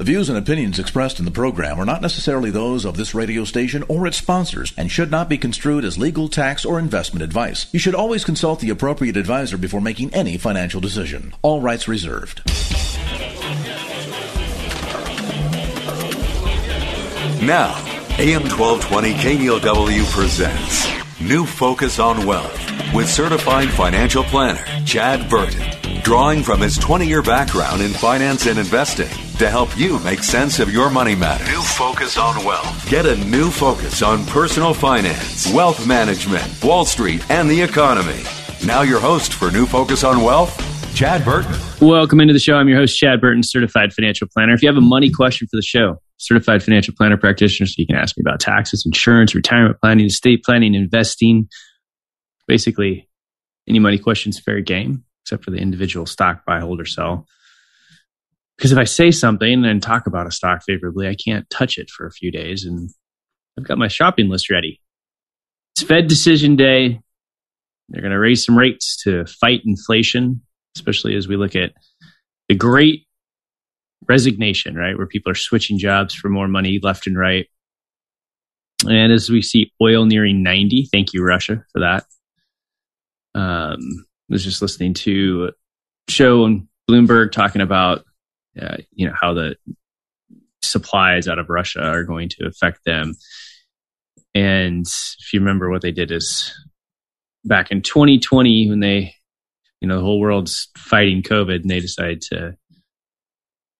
The views and opinions expressed in the program are not necessarily those of this radio station or its sponsors and should not be construed as legal, tax, or investment advice. You should always consult the appropriate advisor before making any financial decision. All rights reserved. Now, AM 1220 KNELW presents New Focus on Wealth with certified financial planner Chad Burton, drawing from his 20 year background in finance and investing to help you make sense of your money matters. New Focus on Wealth. Get a new focus on personal finance, wealth management, Wall Street, and the economy. Now, your host for New Focus on Wealth, Chad Burton. Welcome into the show. I'm your host, Chad Burton, certified financial planner. If you have a money question for the show, certified financial planner practitioner, so you can ask me about taxes, insurance, retirement planning, estate planning, investing. Basically, any money questions fair game, except for the individual stock buy, hold, or sell. Because if I say something and talk about a stock favorably, I can't touch it for a few days. And I've got my shopping list ready. It's Fed decision day. They're going to raise some rates to fight inflation, especially as we look at the great resignation, right? Where people are switching jobs for more money left and right. And as we see oil nearing 90, thank you, Russia, for that. Um, was just listening to a show on Bloomberg talking about, uh, you know, how the supplies out of Russia are going to affect them. And if you remember what they did is back in 2020 when they, you know, the whole world's fighting COVID and they decided to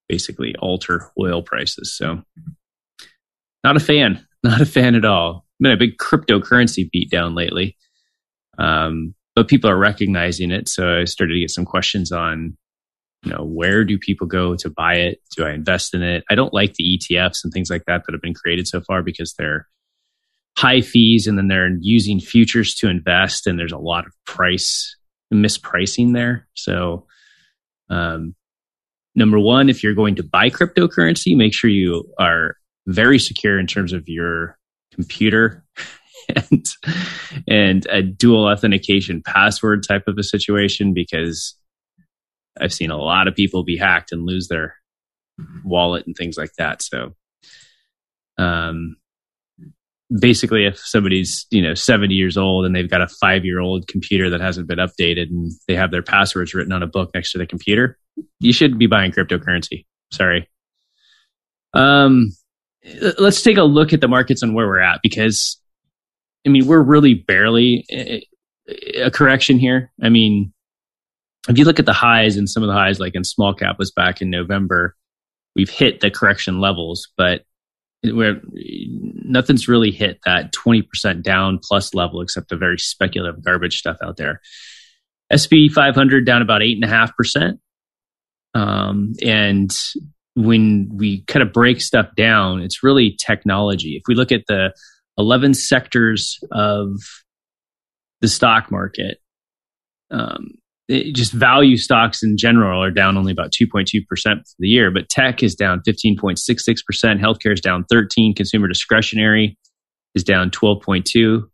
basically alter oil prices. So, not a fan, not a fan at all. Been a big cryptocurrency beat down lately, um, but people are recognizing it. So I started to get some questions on, you know, where do people go to buy it? Do I invest in it? I don't like the ETFs and things like that that have been created so far because they're high fees and then they're using futures to invest and there's a lot of price mispricing there. So, um, number one, if you're going to buy cryptocurrency, make sure you are very secure in terms of your computer and and a dual authentication password type of a situation because I've seen a lot of people be hacked and lose their wallet and things like that. So um basically if somebody's you know 70 years old and they've got a five year old computer that hasn't been updated and they have their passwords written on a book next to the computer you shouldn't be buying cryptocurrency sorry um let's take a look at the markets and where we're at because i mean we're really barely a correction here i mean if you look at the highs and some of the highs like in small cap was back in november we've hit the correction levels but where nothing's really hit that 20% down plus level except the very speculative garbage stuff out there. SP 500 down about 8.5%. Um, and when we kind of break stuff down, it's really technology. If we look at the 11 sectors of the stock market, um, it, just value stocks in general are down only about 2.2% for the year, but tech is down 15.66%, healthcare is down 13, consumer discretionary is down 12.2.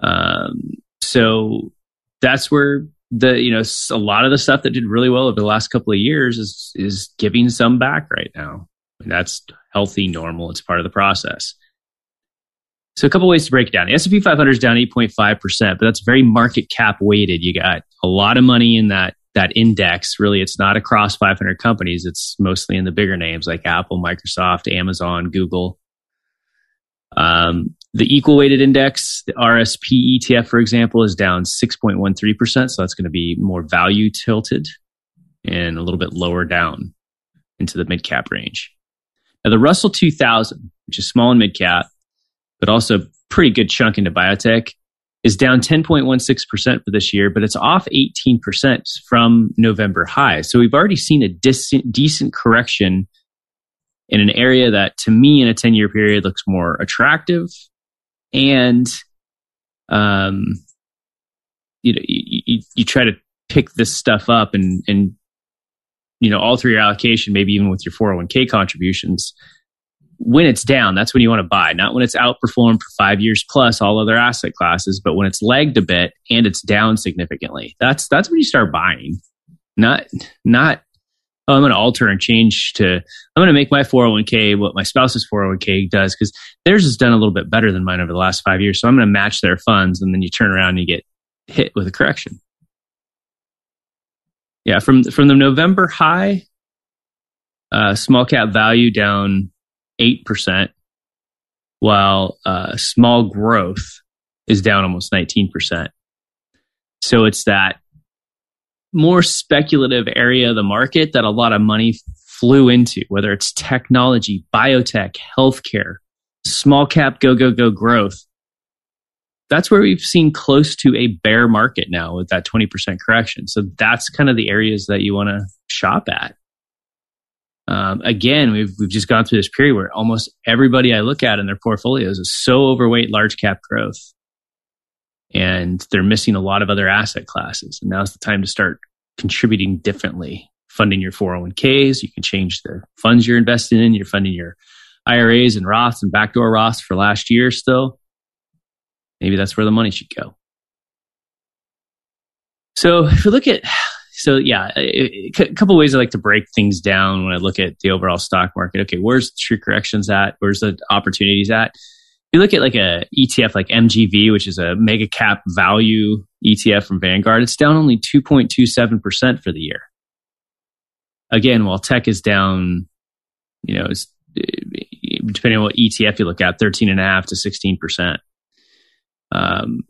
Um, so that's where the you know a lot of the stuff that did really well over the last couple of years is is giving some back right now. And that's healthy, normal. It's part of the process. So a couple ways to break it down. The S&P 500 is down 8.5%, but that's very market cap weighted. You got a lot of money in that that index. Really, it's not across 500 companies. It's mostly in the bigger names like Apple, Microsoft, Amazon, Google. Um, the equal weighted index, the RSP ETF, for example, is down 6.13%. So that's going to be more value tilted and a little bit lower down into the mid cap range. Now, the Russell 2000, which is small and mid cap, but also pretty good chunk into biotech, is down 10.16% for this year, but it's off 18% from November high. So we've already seen a decent, decent correction in an area that to me in a 10 year period looks more attractive and um you know you, you, you try to pick this stuff up and and you know alter your allocation maybe even with your 401k contributions when it's down that's when you want to buy not when it's outperformed for 5 years plus all other asset classes but when it's lagged a bit and it's down significantly that's that's when you start buying not not oh, I'm going to alter and change to, I'm going to make my 401k what my spouse's 401k does because theirs has done a little bit better than mine over the last five years. So I'm going to match their funds. And then you turn around and you get hit with a correction. Yeah. From, from the November high, uh, small cap value down 8%, while uh, small growth is down almost 19%. So it's that more speculative area of the market that a lot of money flew into, whether it's technology, biotech, healthcare, small cap, go, go, go growth. That's where we've seen close to a bear market now with that 20% correction. So that's kind of the areas that you want to shop at. Um, again, we've, we've just gone through this period where almost everybody I look at in their portfolios is so overweight large cap growth and they're missing a lot of other asset classes. And now's the time to start contributing differently, funding your 401ks. You can change the funds you're investing in. You're funding your IRAs and Roths and backdoor Roths for last year still. Maybe that's where the money should go. So if you look at, so yeah, a, a couple ways I like to break things down when I look at the overall stock market. Okay, where's the true corrections at? Where's the opportunities at? If you look at like a ETF like MGV, which is a mega cap value ETF from Vanguard, it's down only 2.27% for the year. Again, while tech is down, you know, it's, depending on what ETF you look at, 13.5 to 16%. Um,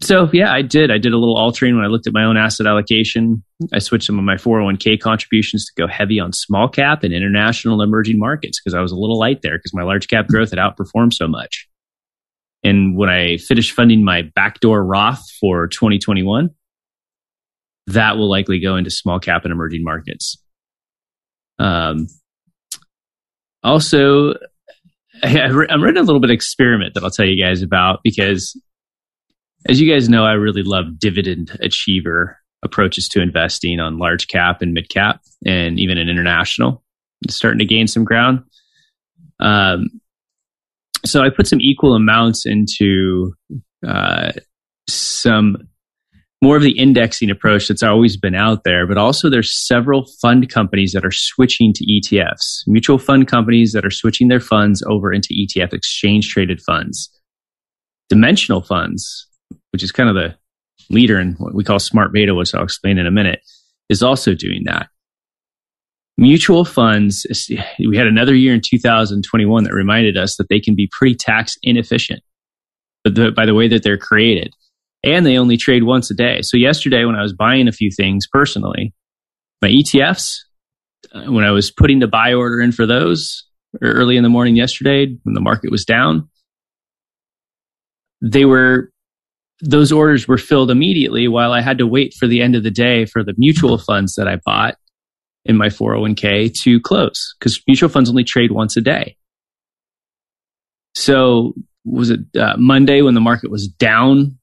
so yeah, I did. I did a little altering when I looked at my own asset allocation. I switched some of my 401k contributions to go heavy on small cap and international emerging markets because I was a little light there because my large cap growth had outperformed so much. And when I finish funding my backdoor Roth for 2021, that will likely go into small cap and emerging markets. Um, also, I'm running a little bit of experiment that I'll tell you guys about because, as you guys know, I really love dividend achiever approaches to investing on large cap and mid cap and even in international. It's starting to gain some ground. Um, so I put some equal amounts into uh, some more of the indexing approach that's always been out there, but also there's several fund companies that are switching to ETFs, mutual fund companies that are switching their funds over into ETF exchange traded funds. Dimensional funds, which is kind of the leader in what we call smart beta, which I'll explain in a minute, is also doing that. Mutual funds we had another year in 2021 that reminded us that they can be pretty tax inefficient by the way that they're created. And they only trade once a day. So yesterday when i was buying a few things personally my etfs uh, when i was putting the buy order in for those early in the morning yesterday when the market was down they were those orders were filled immediately while i had to wait for the end of the day for the mutual funds that i bought in my 401k to close because mutual funds only trade once a day. So was it uh, Monday when the market was down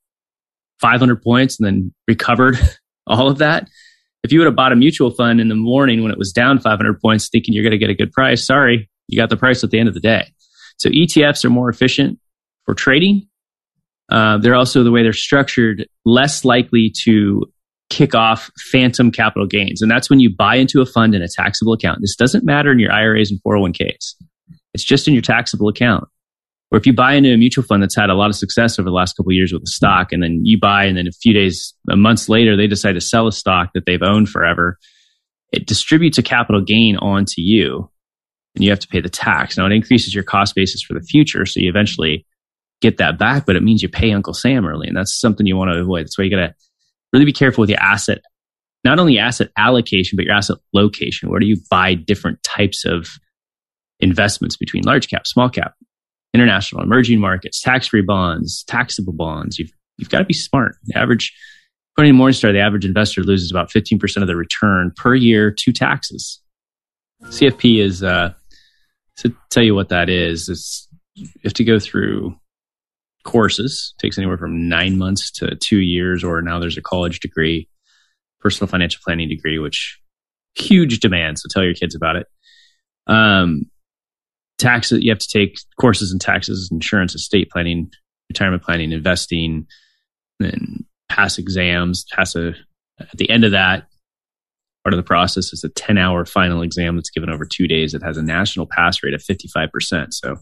500 points and then recovered all of that? If you would have bought a mutual fund in the morning when it was down 500 points, thinking you're going to get a good price, sorry, you got the price at the end of the day. So ETFs are more efficient for trading. Uh, they're also the way they're structured, less likely to kick off phantom capital gains. And that's when you buy into a fund in a taxable account. This doesn't matter in your IRAs and 401ks. It's just in your taxable account. Or if you buy into a mutual fund that's had a lot of success over the last couple years with a stock, and then you buy, and then a few days, a months later, they decide to sell a stock that they've owned forever, it distributes a capital gain onto you, and you have to pay the tax. Now, it increases your cost basis for the future, so you eventually get that back, but it means you pay Uncle Sam early, and that's something you want to avoid. That's why you got to really be careful with your asset, not only asset allocation, but your asset location. Where do you buy different types of investments between large cap, small cap, international, emerging markets, tax free bonds, taxable bonds? You've you've got to be smart. The average, according to Morningstar, the average investor loses about 15% of their return per year to taxes. CFP is, uh, to tell you what that is, it's, you have to go through courses. It takes anywhere from nine months to two years, or now there's a college degree, personal financial planning degree, which huge demand. So tell your kids about it. Um, taxes, you have to take courses in taxes, insurance, estate planning, retirement planning, investing, and pass exams. Pass a at the end of that part of the process is a 10 hour final exam that's given over two days. It has a national pass rate of 55%. So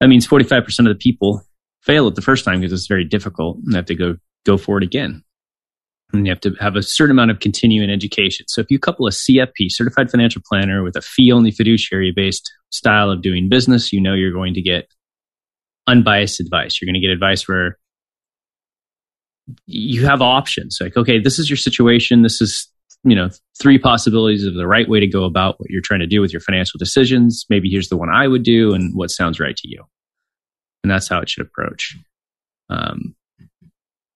that means 45% of the people fail it the first time because it's very difficult and have to go go for it again. And you have to have a certain amount of continuing education. So if you couple a CFP, certified financial planner, with a fee only fiduciary based style of doing business, you know you're going to get unbiased advice. You're going to get advice where you have options. Like, okay, this is your situation. This is, you know, three possibilities of the right way to go about what you're trying to do with your financial decisions. Maybe here's the one I would do and what sounds right to you. And that's how it should approach. Um,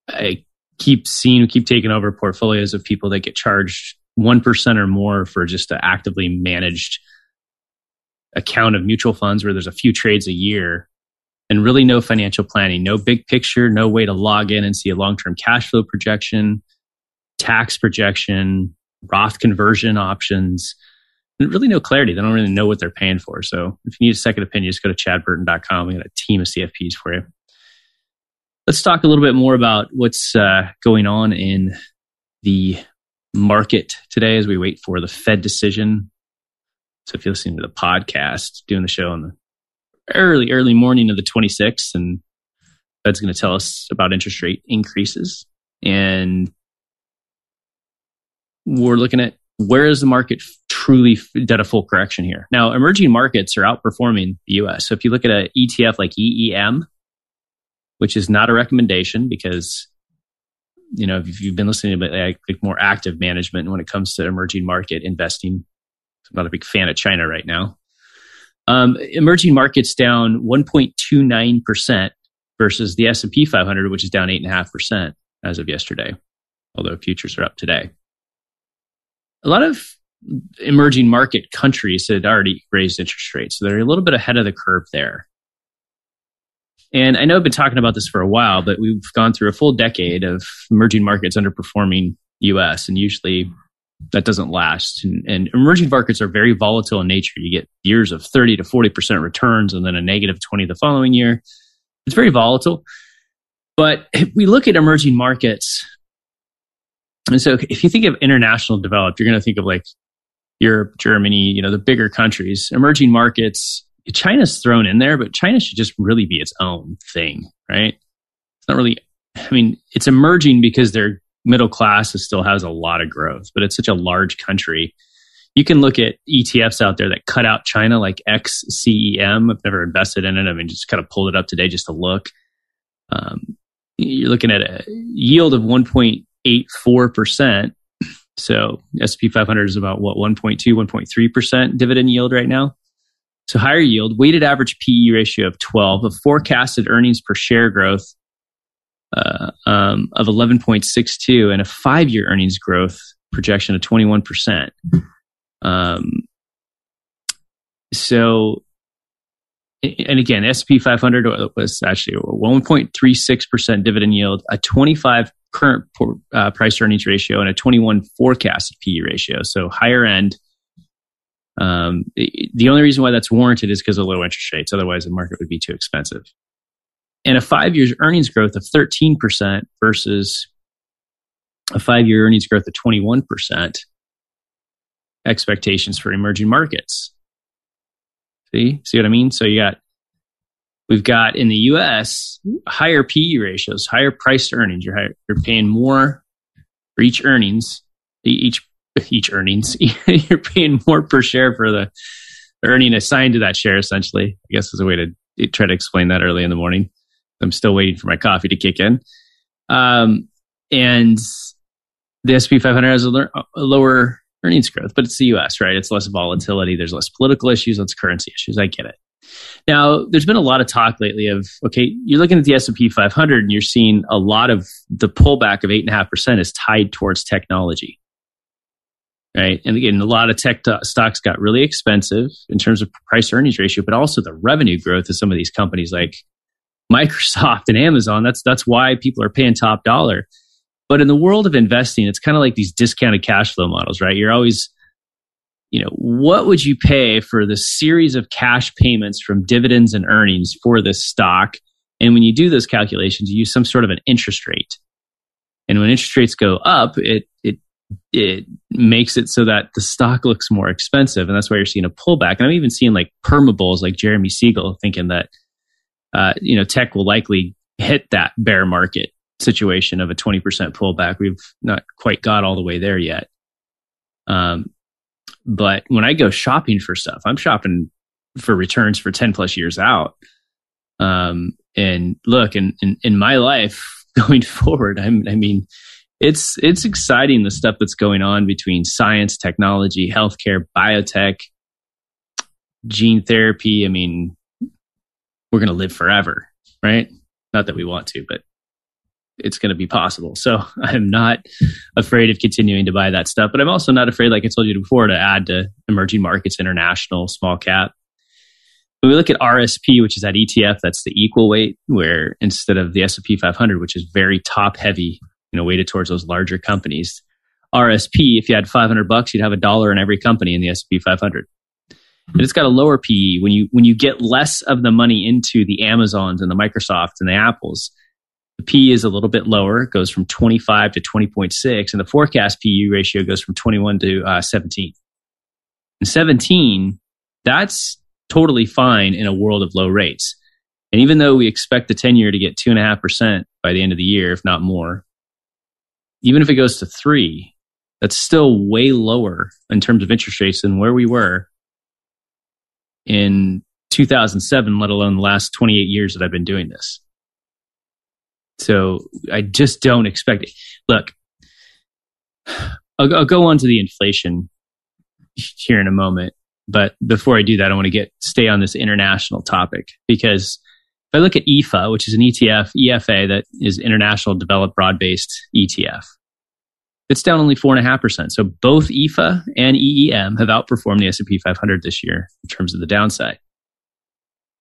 I keep seeing, keep taking over portfolios of people that get charged 1% or more for just an actively managed account of mutual funds where there's a few trades a year and really no financial planning, no big picture, no way to log in and see a long term cash flow projection, tax projection, Roth conversion options, really no clarity. They don't really know what they're paying for. So if you need a second opinion, just go to chadburton.com. We got a team of CFPs for you. Let's talk a little bit more about what's uh, going on in the market today as we wait for the Fed decision. So if you're listening to the podcast, doing the show on the early, early morning of the 26th, and Fed's going to tell us about interest rate increases. And we're looking at where is the market truly done a full correction here? Now, emerging markets are outperforming the US. So if you look at an ETF like EEM, which is not a recommendation because you know if you've been listening to like, like more active management when it comes to emerging market investing i'm not a big fan of china right now um, emerging markets down 1.29% versus the s&p 500 which is down 8.5% as of yesterday although futures are up today a lot of emerging market countries had already raised interest rates so they're a little bit ahead of the curve there and I know I've been talking about this for a while, but we've gone through a full decade of emerging markets underperforming US, and usually that doesn't last. And, and, emerging markets are very volatile in nature. You get years of 30 to 40% returns and then a negative 20 the following year. It's very volatile. But if we look at emerging markets, and so if you think of international developed, you're going to think of like Europe, Germany, you know, the bigger countries. Emerging markets China's thrown in there, but China should just really be its own thing, right? It's not really, I mean, it's emerging because their middle class still has a lot of growth, but it's such a large country. You can look at ETFs out there that cut out China, like XCEM. I've never invested in it. I mean, just kind of pulled it up today just to look. Um, you're looking at a yield of 1.84%. So S&P 500 is about what 1.2, 1.3% dividend yield right now. So higher yield, weighted average PE ratio of 12, a forecasted earnings per share growth uh, um, of 11.62, and a five year earnings growth projection of 21%. Um, so, and again, SP 500 was actually 1.36% dividend yield, a 25 current uh, price earnings ratio, and a 21 forecasted PE ratio. So higher end um, the only reason why that's warranted is because of low interest rates. Otherwise, the market would be too expensive. And a five years earnings growth of 13% versus a five year earnings growth of 21% expectations for emerging markets. See, see what I mean? So you got, we've got in the US higher PE ratios, higher price to earnings. You're, higher, you're paying more for each earnings, each each earnings. You're paying more per share for the earning assigned to that share, essentially. I guess is a way to try to explain that early in the morning. I'm still waiting for my coffee to kick in. Um, and the SP 500 has a, a, lower earnings growth, but it's the US, right? It's less volatility. There's less political issues, less currency issues. I get it. Now, there's been a lot of talk lately of okay, you're looking at the S and P 500, and you're seeing a lot of the pullback of eight and a half percent is tied towards technology, right? And again, a lot of tech t- stocks got really expensive in terms of price earnings ratio, but also the revenue growth of some of these companies like Microsoft and Amazon. That's that's why people are paying top dollar. But in the world of investing, it's kind of like these discounted cash flow models, right? You're always you know, what would you pay for the series of cash payments from dividends and earnings for this stock? And when you do those calculations, you use some sort of an interest rate. And when interest rates go up, it it it makes it so that the stock looks more expensive, and that's why you're seeing a pullback. And I'm even seeing like permabulls, like Jeremy Siegel, thinking that uh, you know tech will likely hit that bear market situation of a 20% pullback. We've not quite got all the way there yet. Um, but when I go shopping for stuff, I'm shopping for returns for 10 plus years out. Um, and look, in, in, in my life going forward, I'm, I mean, it's, it's exciting the stuff that's going on between science, technology, healthcare, biotech, gene therapy. I mean, we're going to live forever, right? Not that we want to, but it's going to be possible. So I'm not afraid of continuing to buy that stuff, but I'm also not afraid, like I told you before, to add to emerging markets, international, small cap. When we look at RSP, which is that ETF, that's the equal weight, where instead of the S&P 500, which is very top heavy, you know, weighted towards those larger companies, RSP, if you had 500 bucks, you'd have a dollar in every company in the S&P 500. And it's got a lower PE. When you when you get less of the money into the Amazons and the Microsofts and the Apples, the P is a little bit lower, it goes from 25 to 20.6, and the forecast PU ratio goes from 21 to uh, 17. And 17, that's totally fine in a world of low rates. And even though we expect the 10 year to get 2.5% by the end of the year, if not more, even if it goes to three, that's still way lower in terms of interest rates than where we were in 2007, let alone the last 28 years that I've been doing this. So I just don't expect it. Look, I'll, I'll go on to the inflation here in a moment. But before I do that, I want to get stay on this international topic because if I look at EFA, which is an ETF, EFA that is International Developed Broad Based ETF, it's down only four and a half percent. So both EFA and EEM have outperformed the S&P 500 this year in terms of the downside.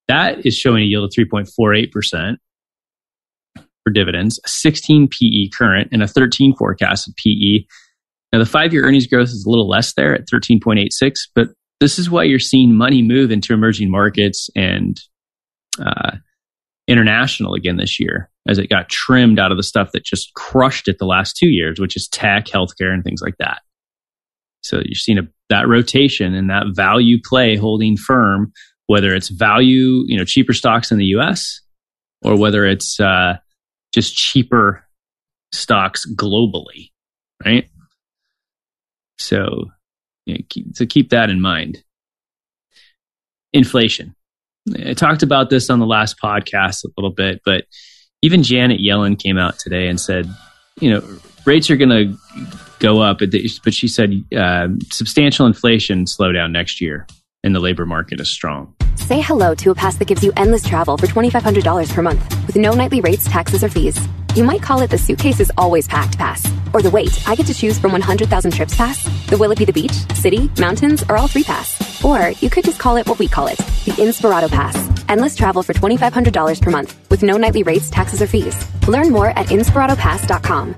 That is showing a yield of 3.48 percent, for dividends, a 16 PE current, and a 13 forecasted PE. Now, the five year earnings growth is a little less there at 13.86, but this is why you're seeing money move into emerging markets and uh, international again this year as it got trimmed out of the stuff that just crushed it the last two years, which is tech, healthcare, and things like that. So you're seeing a, that rotation and that value play holding firm, whether it's value, you know, cheaper stocks in the U.S. or whether it's uh, just cheaper stocks globally, right? So, you know, keep, so keep that in mind. Inflation. I talked about this on the last podcast a little bit, but even Janet Yellen came out today and said, you know, rates are going to go up, but she said uh, substantial inflation slow down next year and the labor market is strong. Say hello to a pass that gives you endless travel for $2,500 per month with no nightly rates, taxes, or fees. You might call it the suitcase is always packed pass. Or the wait, I get to choose from 100,000 trips pass. The will it be the beach, city, mountains, or all three pass. Or you could just call it what we call it the Inspirato Pass. Endless travel for $2,500 per month with no nightly rates, taxes, or fees. Learn more at inspiratopass.com.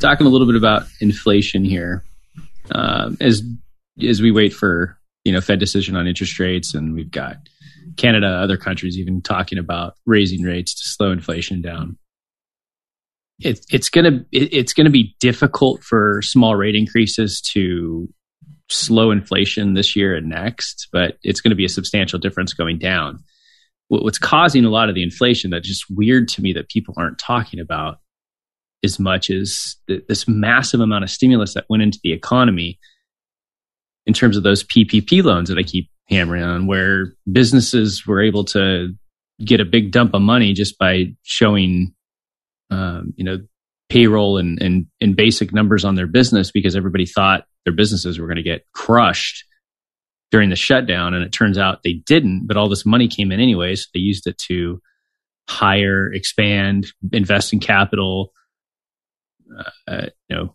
Talking a little bit about inflation here. Uh, as as we wait for you know Fed decision on interest rates, and we've got Canada, other countries even talking about raising rates to slow inflation down. It, it's gonna it, it's gonna be difficult for small rate increases to slow inflation this year and next, but it's going to be a substantial difference going down. What's causing a lot of the inflation that's just weird to me that people aren't talking about as much as this massive amount of stimulus that went into the economy in terms of those PPP loans that I keep hammering on, where businesses were able to get a big dump of money just by showing, um, you know, payroll and, and, and basic numbers on their business because everybody thought their businesses were going to get crushed during the shutdown. And it turns out they didn't, but all this money came in anyway. So they used it to hire, expand, invest in capital, uh, you know,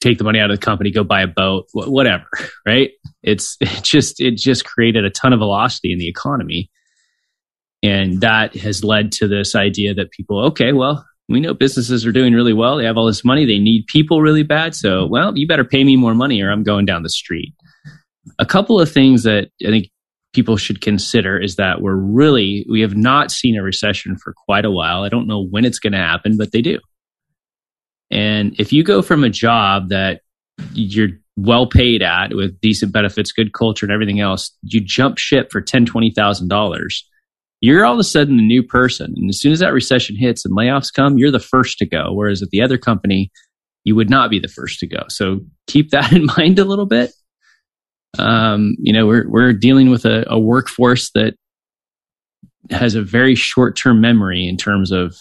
take the money out of the company, go buy a boat, wh- whatever, right? It's it just it just created a ton of velocity in the economy. And that has led to this idea that people, okay, well, we know businesses are doing really well. They have all this money. They need people really bad. So, well, you better pay me more money or I'm going down the street. A couple of things that I think people should consider is that we're really, we have not seen a recession for quite a while. I don't know when it's going to happen, but they do. And if you go from a job that you're well paid at with decent benefits, good culture, and everything else, you jump ship for ten, twenty thousand dollars. You're all of a sudden a new person, and as soon as that recession hits and layoffs come, you're the first to go. Whereas at the other company, you would not be the first to go. So keep that in mind a little bit. Um, you know, we're we're dealing with a, a workforce that has a very short term memory in terms of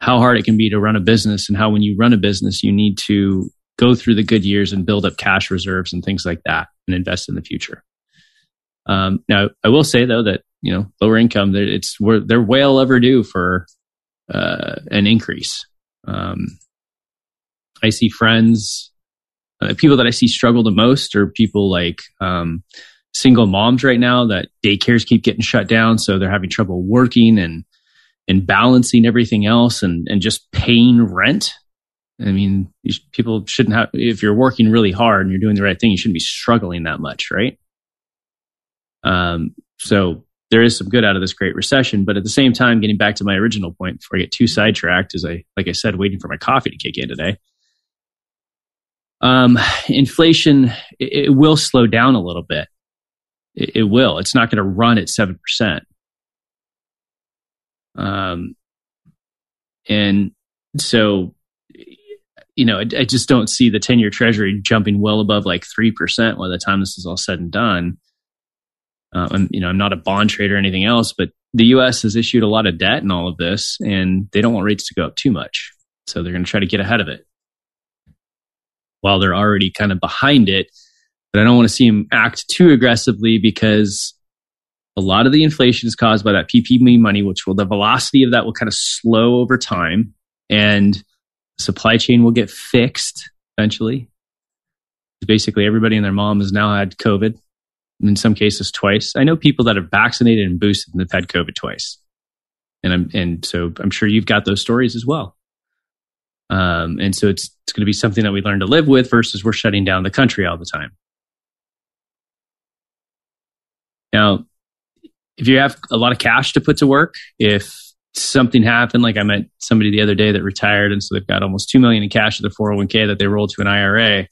how hard it can be to run a business and how when you run a business, you need to go through the good years and build up cash reserves and things like that and invest in the future. Um, now, I will say though that you know lower income, it's they're well overdue for uh, an increase. Um, I see friends, uh, people that I see struggle the most are people like um, single moms right now that daycares keep getting shut down, so they're having trouble working and and balancing everything else and, and just paying rent. I mean, people shouldn't have, if you're working really hard and you're doing the right thing, you shouldn't be struggling that much, right? Um, so there is some good out of this great recession, but at the same time, getting back to my original point before I get too sidetracked, as I, like I said, waiting for my coffee to kick in today. Um, inflation, it, it will slow down a little bit. It, it will. It's not going to run at 7%. Um, and so, you know, I, I just don't see the 10 year treasury jumping well above like 3% by the time this is all said and done. Uh, I'm, you know, I'm not a bond trader or anything else, but the U.S. has issued a lot of debt in all of this, and they don't want rates to go up too much. So they're going to try to get ahead of it while they're already kind of behind it. But I don't want to see them act too aggressively because a lot of the inflation is caused by that PPP money, which will the velocity of that will kind of slow over time, and supply chain will get fixed eventually. Basically, everybody and their mom has now had COVID, in some cases twice. I know people that are vaccinated and boosted and have had COVID twice, and I'm and so I'm sure you've got those stories as well. Um, and so it's it's going to be something that we learn to live with versus we're shutting down the country all the time. Now, if you have a lot of cash to put to work, if something happened, like I met somebody the other day that retired, and so they've got almost two million in cash in their 401k that they rolled to an IRA.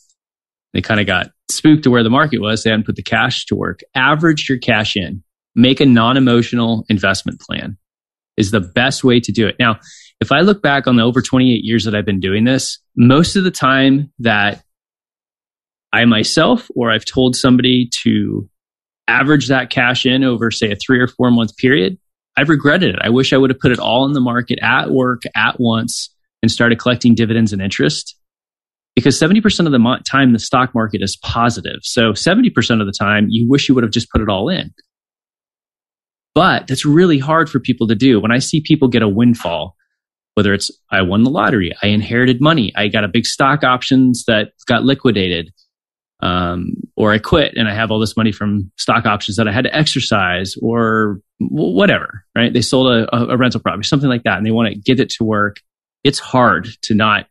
They kind of got spooked to where the market was. They hadn't put the cash to work. Average your cash in. Make a non-emotional investment plan is the best way to do it. Now, if I look back on the over 28 years that I've been doing this, most of the time that I myself or I've told somebody to average that cash in over, say, a three or four month period, I've regretted it. I wish I would have put it all in the market at work at once and started collecting dividends and interest because 70% of the time the stock market is positive. So 70% of the time you wish you would have just put it all in. But that's really hard for people to do. When I see people get a windfall, whether it's I won the lottery, I inherited money, I got a big stock options that got liquidated, um, or I quit and I have all this money from stock options that I had to exercise or whatever, right? They sold a, a rental property, something like that, and they want to get it to work. It's hard to not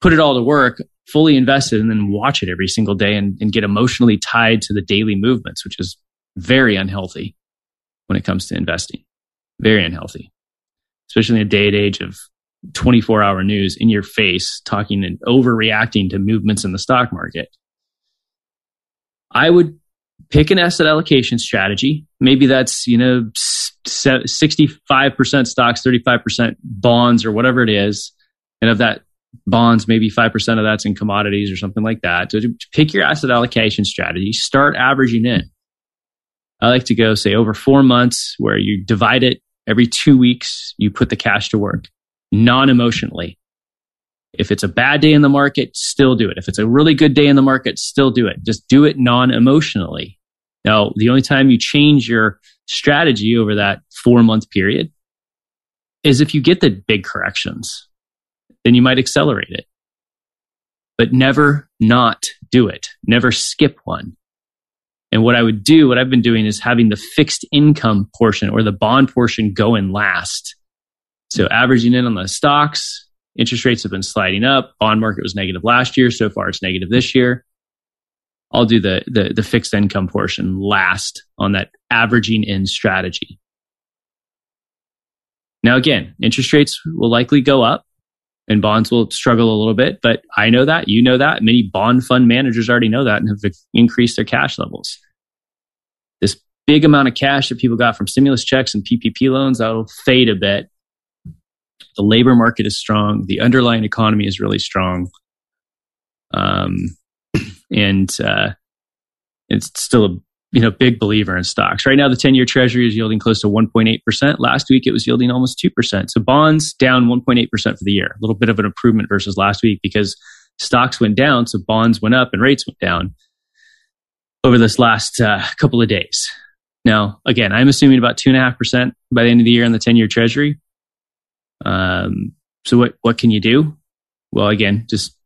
put it all to work, fully invested, and then watch it every single day and, and get emotionally tied to the daily movements, which is very unhealthy when it comes to investing. Very unhealthy, especially in a day and age of 24 hour news in your face, talking and overreacting to movements in the stock market. I would pick an asset allocation strategy. Maybe that's, you know, 65% stocks, 35% bonds or whatever it is. And of that bonds, maybe 5% of that's in commodities or something like that. So pick your asset allocation strategy, start averaging in. I like to go say over four months where you divide it every two weeks, you put the cash to work non emotionally. If it's a bad day in the market, still do it. If it's a really good day in the market, still do it. Just do it non emotionally. Now, the only time you change your strategy over that four month period is if you get the big corrections, then you might accelerate it. But never not do it. Never skip one. And what I would do, what I've been doing is having the fixed income portion or the bond portion go in last. So averaging in on the stocks, interest rates have been sliding up. Bond market was negative last year. So far it's negative this year. I'll do the, the, the fixed income portion last on that averaging in strategy. Now, again, interest rates will likely go up and bonds will struggle a little bit, but I know that, you know that, many bond fund managers already know that and have increased their cash levels. This big amount of cash that people got from stimulus checks and PPP loans, that'll fade a bit. The labor market is strong. The underlying economy is really strong. Um, and uh, it's still a you know big believer in stocks. Right now, the ten year Treasury is yielding close to one point eight percent. Last week, it was yielding almost two percent. So bonds down one point eight percent for the year. A little bit of an improvement versus last week because stocks went down, so bonds went up and rates went down over this last uh, couple of days. Now, again, I'm assuming about two and a half percent by the end of the year on the ten year Treasury. Um, so what what can you do? Well, again, just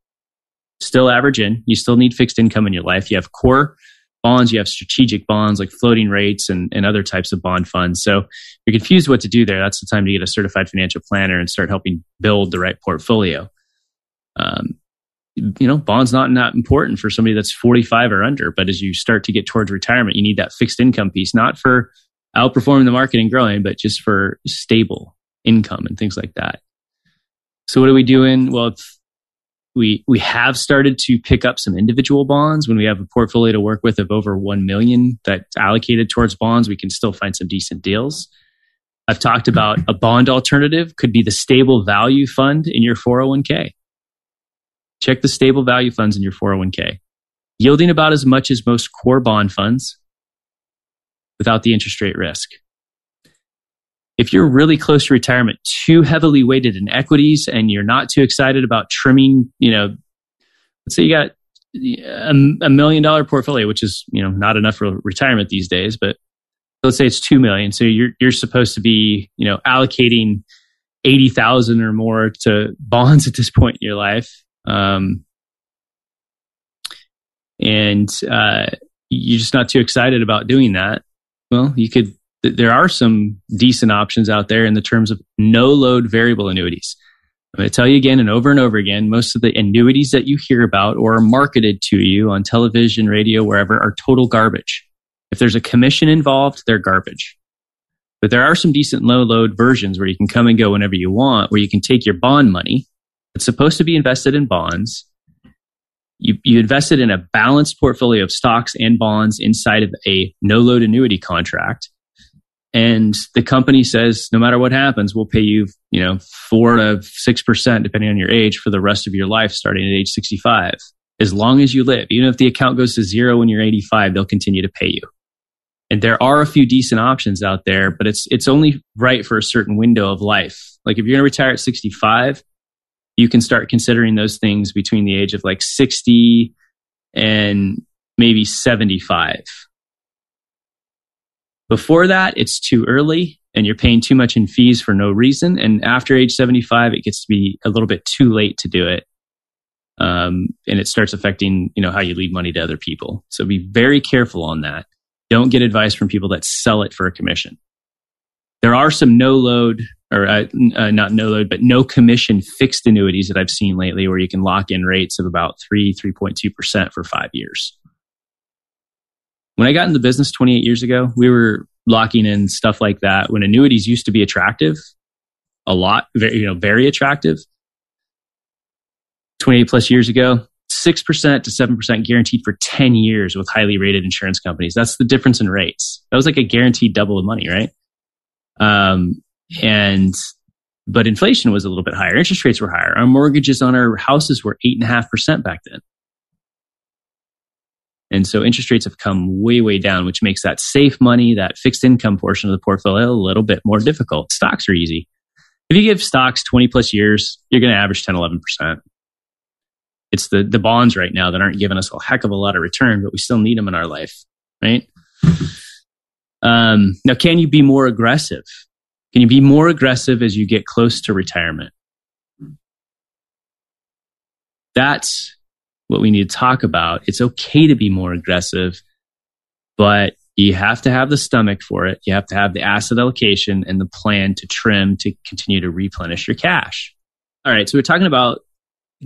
still average in. You still need fixed income in your life. You have core bonds, you have strategic bonds like floating rates and, and other types of bond funds. So if you're confused what to do there. That's the time to get a certified financial planner and start helping build the right portfolio. Um, you know, bonds not not important for somebody that's 45 or under, but as you start to get towards retirement, you need that fixed income piece, not for outperforming the market and growing, but just for stable income and things like that. So what are we doing? Well, we we have started to pick up some individual bonds. When we have a portfolio to work with of over 1 million that's allocated towards bonds we can still find some decent deals. I've talked about a bond alternative could be the stable value fund in your 401k check the stable value funds in your 401k yielding about as much as most core bond funds without the interest rate risk if you're really close to retirement, too heavily weighted in equities, and you're not too excited about trimming, you know, let's say you got a, a million dollar portfolio, which is you know not enough for retirement these days, but let's say it's two million. So you're you're supposed to be you know allocating eighty thousand or more to bonds at this point in your life, um, and uh, you're just not too excited about doing that. Well, you could there are some decent options out there in the terms of no load variable annuities. I'm going to tell you again and over and over again most of the annuities that you hear about or are marketed to you on television, radio, wherever are total garbage. If there's a commission involved, they're garbage. But there are some decent low load versions where you can come and go whenever you want, where you can take your bond money. It's supposed to be invested in bonds. You, you invested in a balanced portfolio of stocks and bonds inside of a no load annuity contract and the company says no matter what happens we'll pay you you know 4 to 6% depending on your age for the rest of your life starting at age 65 as long as you live even if the account goes to zero when you're 85 they'll continue to pay you. And there are a few decent options out there but it's it's only right for a certain window of life. Like if you're going to retire at 65 you can start considering those things between the age of like 60 and maybe 75 before that, it's too early and you're paying too much in fees for no reason. And after age 75, it gets to be a little bit too late to do it. Um, and it starts affecting, you know, how you leave money to other people. So be very careful on that. Don't get advice from people that sell it for a commission. There are some no load or uh, uh, not no load, but no commission fixed annuities that I've seen lately where you can lock in rates of about three, 3.2% for five years. When I got into business 28 years ago, we were locking in stuff like that when annuities used to be attractive, a lot, very, you know, very attractive. 28 plus years ago, 6% to 7% guaranteed for 10 years with highly rated insurance companies. That's the difference in rates. That was like a guaranteed double of money, right? Um, and, but inflation was a little bit higher. Interest rates were higher. Our mortgages on our houses were 8.5% back then. And so interest rates have come way, way down, which makes that safe money, that fixed income portion of the portfolio a little bit more difficult. Stocks are easy. If you give stocks 20 plus years, you're going to average 10, 11%. It's the, the bonds right now that aren't giving us a heck of a lot of return, but we still need them in our life, right? Um, now, can you be more aggressive? Can you be more aggressive as you get close to retirement? That's what we need to talk about. It's okay to be more aggressive, but you have to have the stomach for it. You have to have the asset allocation and the plan to trim to continue to replenish your cash. All right. So we're talking about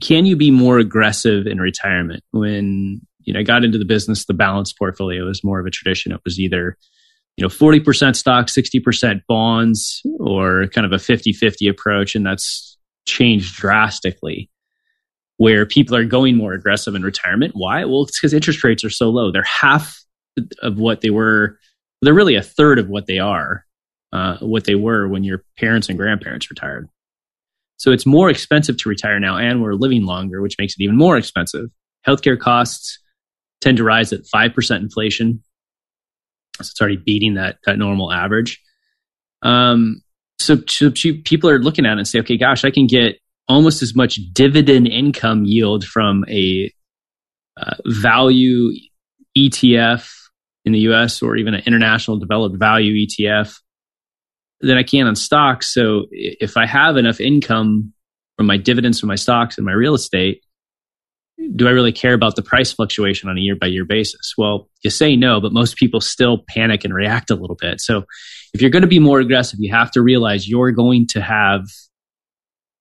can you be more aggressive in retirement? When you know I got into the business, the balanced portfolio was more of a tradition. It was either you know 40% stock, 60% bonds, or kind of a 50-50 approach, and that's changed drastically. Where people are going more aggressive in retirement. Why? Well, it's because interest rates are so low. They're half of what they were. They're really a third of what they are, uh, what they were when your parents and grandparents retired. So it's more expensive to retire now, and we're living longer, which makes it even more expensive. Healthcare costs tend to rise at 5% inflation. So it's already beating that, that normal average. Um, so, so people are looking at it and say, okay, gosh, I can get almost as much dividend income yield from a uh, value ETF in the US or even an international developed value ETF than I can on stocks. So if I have enough income from my dividends from my stocks and my real estate, do I really care about the price fluctuation on a year by year basis? Well, you say no, but most people still panic and react a little bit. So if you're going to be more aggressive, you have to realize you're going to have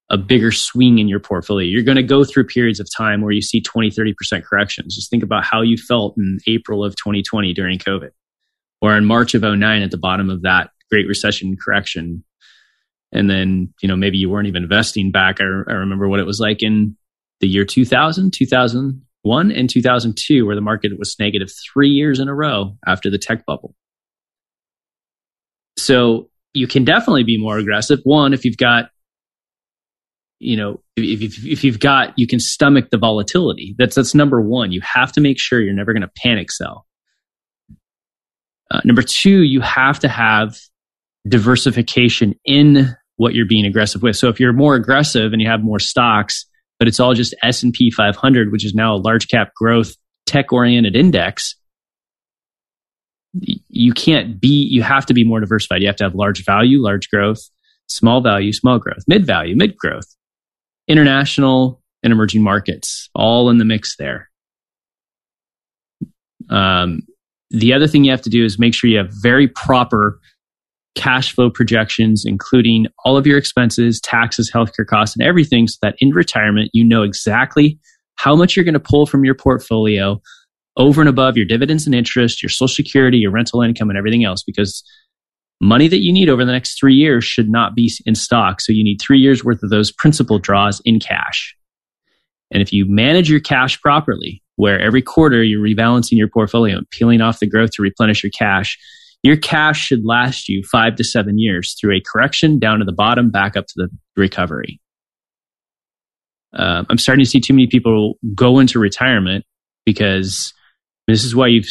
a bigger swing in your portfolio. You're going to go through periods of time where you see 20, 30% corrections. Just think about how you felt in April of 2020 during COVID or in March of 09 at the bottom of that Great Recession correction. And then, you know, maybe you weren't even investing back. I, I remember what it was like in the year 2000, 2001, and 2002, where the market was negative three years in a row after the tech bubble. So you can definitely be more aggressive. One, if you've got you know, if, if, if you've got, you can stomach the volatility. That's, that's number one. You have to make sure you're never going to panic sell. Uh, number two, you have to have diversification in what you're being aggressive with. So if you're more aggressive and you have more stocks, but it's all just S&P 500, which is now a large cap growth tech oriented index, you can't be, you have to be more diversified. You have to have large value, large growth, small value, small growth, mid value, mid growth international and emerging markets, all in the mix there. Um, the other thing you have to do is make sure you have very proper cash flow projections, including all of your expenses, taxes, healthcare costs, and everything, so that in retirement, you know exactly how much you're going to pull from your portfolio over and above your dividends and interest, your social security, your rental income, and everything else. Because money that you need over the next three years should not be in stock. So you need three years worth of those principal draws in cash. And if you manage your cash properly, where every quarter you're rebalancing your portfolio and peeling off the growth to replenish your cash, your cash should last you five to seven years through a correction down to the bottom, back up to the recovery. Uh, I'm starting to see too many people go into retirement because this is why you've,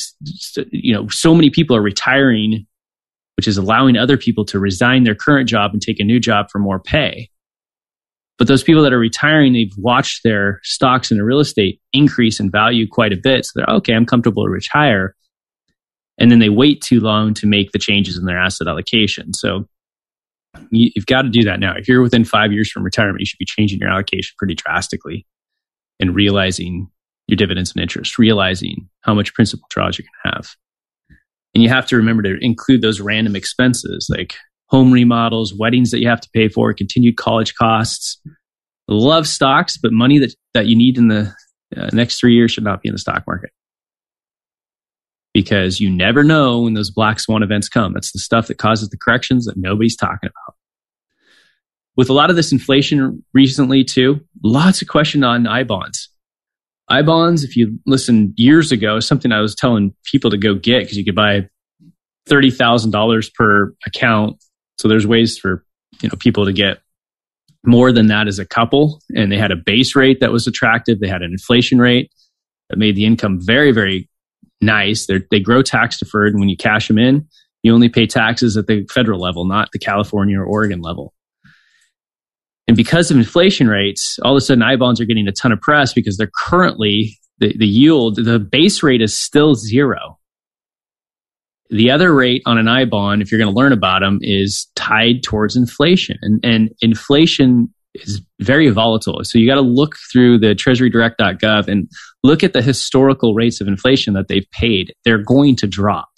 you know, so many people are retiring which is allowing other people to resign their current job and take a new job for more pay. But those people that are retiring, they've watched their stocks and their real estate increase in value quite a bit. So they're, okay, I'm comfortable to retire. And then they wait too long to make the changes in their asset allocation. So you, have got to do that now. If you're within five years from retirement, you should be changing your allocation pretty drastically and realizing your dividends and interest, realizing how much principal draws you're going to have. And you have to remember to include those random expenses like home remodels, weddings that you have to pay for, continued college costs. Love stocks, but money that, that you need in the uh, next three years should not be in the stock market. Because you never know when those black swan events come. That's the stuff that causes the corrections that nobody's talking about. With a lot of this inflation recently, too, lots of question on I bonds. I bonds, if you listen years ago, something I was telling people to go get because you could buy thirty thousand dollars per account. So there's ways for you know people to get more than that as a couple, and they had a base rate that was attractive. They had an inflation rate that made the income very very nice. They're, they grow tax deferred, and when you cash them in, you only pay taxes at the federal level, not the California or Oregon level. And because of inflation rates, all of a sudden I bonds are getting a ton of press because they're currently the, the yield, the base rate is still zero. The other rate on an I bond, if you're going to learn about them, is tied towards inflation. And, and inflation is very volatile. So you got to look through the treasurydirect.gov and look at the historical rates of inflation that they've paid. They're going to drop.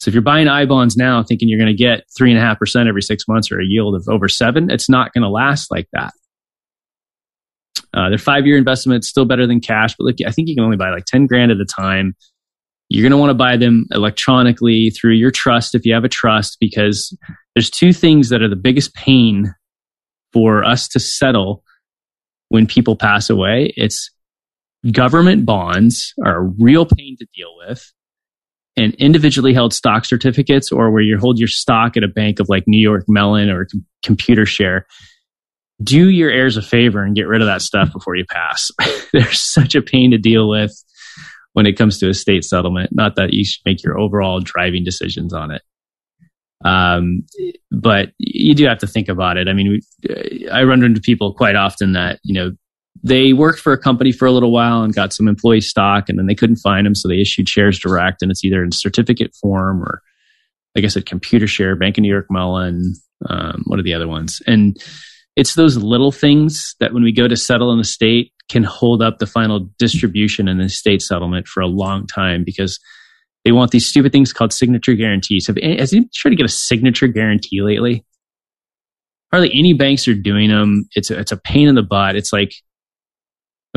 So if you're buying I bonds now thinking you're going to get three and a half percent every six months or a yield of over seven, it's not going to last like that. Uh, their five year investment still better than cash, but look, I think you can only buy like 10 grand at a time. You're going to want to buy them electronically through your trust if you have a trust, because there's two things that are the biggest pain for us to settle when people pass away. It's government bonds are a real pain to deal with and individually held stock certificates or where you hold your stock at a bank of like New York Mellon or Computershare, do your heirs a favor and get rid of that stuff before you pass. They're such a pain to deal with when it comes to estate settlement. Not that you should make your overall driving decisions on it. Um, but you do have to think about it. I mean, we, I run into people quite often that, you know, they worked for a company for a little while and got some employee stock and then they couldn't find them. So they issued shares direct and it's either in certificate form or like I said, Computershare, Bank of New York Mellon, um, what are the other ones? And it's those little things that when we go to settle in the state can hold up the final distribution in the estate settlement for a long time because they want these stupid things called signature guarantees. Have, has anyone tried to get a signature guarantee lately? Hardly any banks are doing them. It's a, it's a pain in the butt. It's like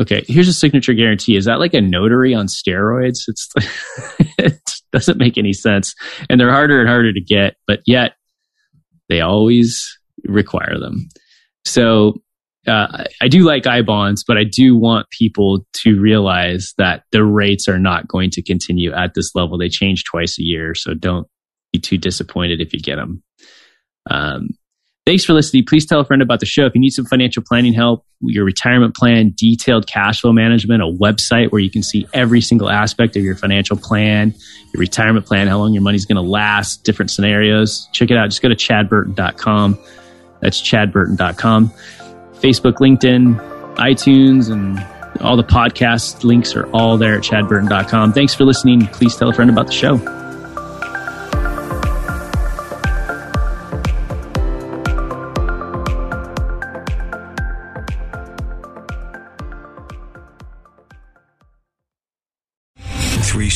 Okay, here's a signature guarantee. Is that like a notary on steroids? It's it doesn't make any sense, and they're harder and harder to get, but yet they always require them. So uh, I do like I bonds, but I do want people to realize that the rates are not going to continue at this level. They change twice a year, so don't be too disappointed if you get them. Um, Thanks for listening. Please tell a friend about the show. If you need some financial planning help, your retirement plan, detailed cash flow management, a website where you can see every single aspect of your financial plan, your retirement plan, how long your money's going to last, different scenarios, check it out. Just go to chadburton.com. That's chadburton.com. Facebook, LinkedIn, iTunes, and all the podcast links are all there at chadburton.com. Thanks for listening. Please tell a friend about the show.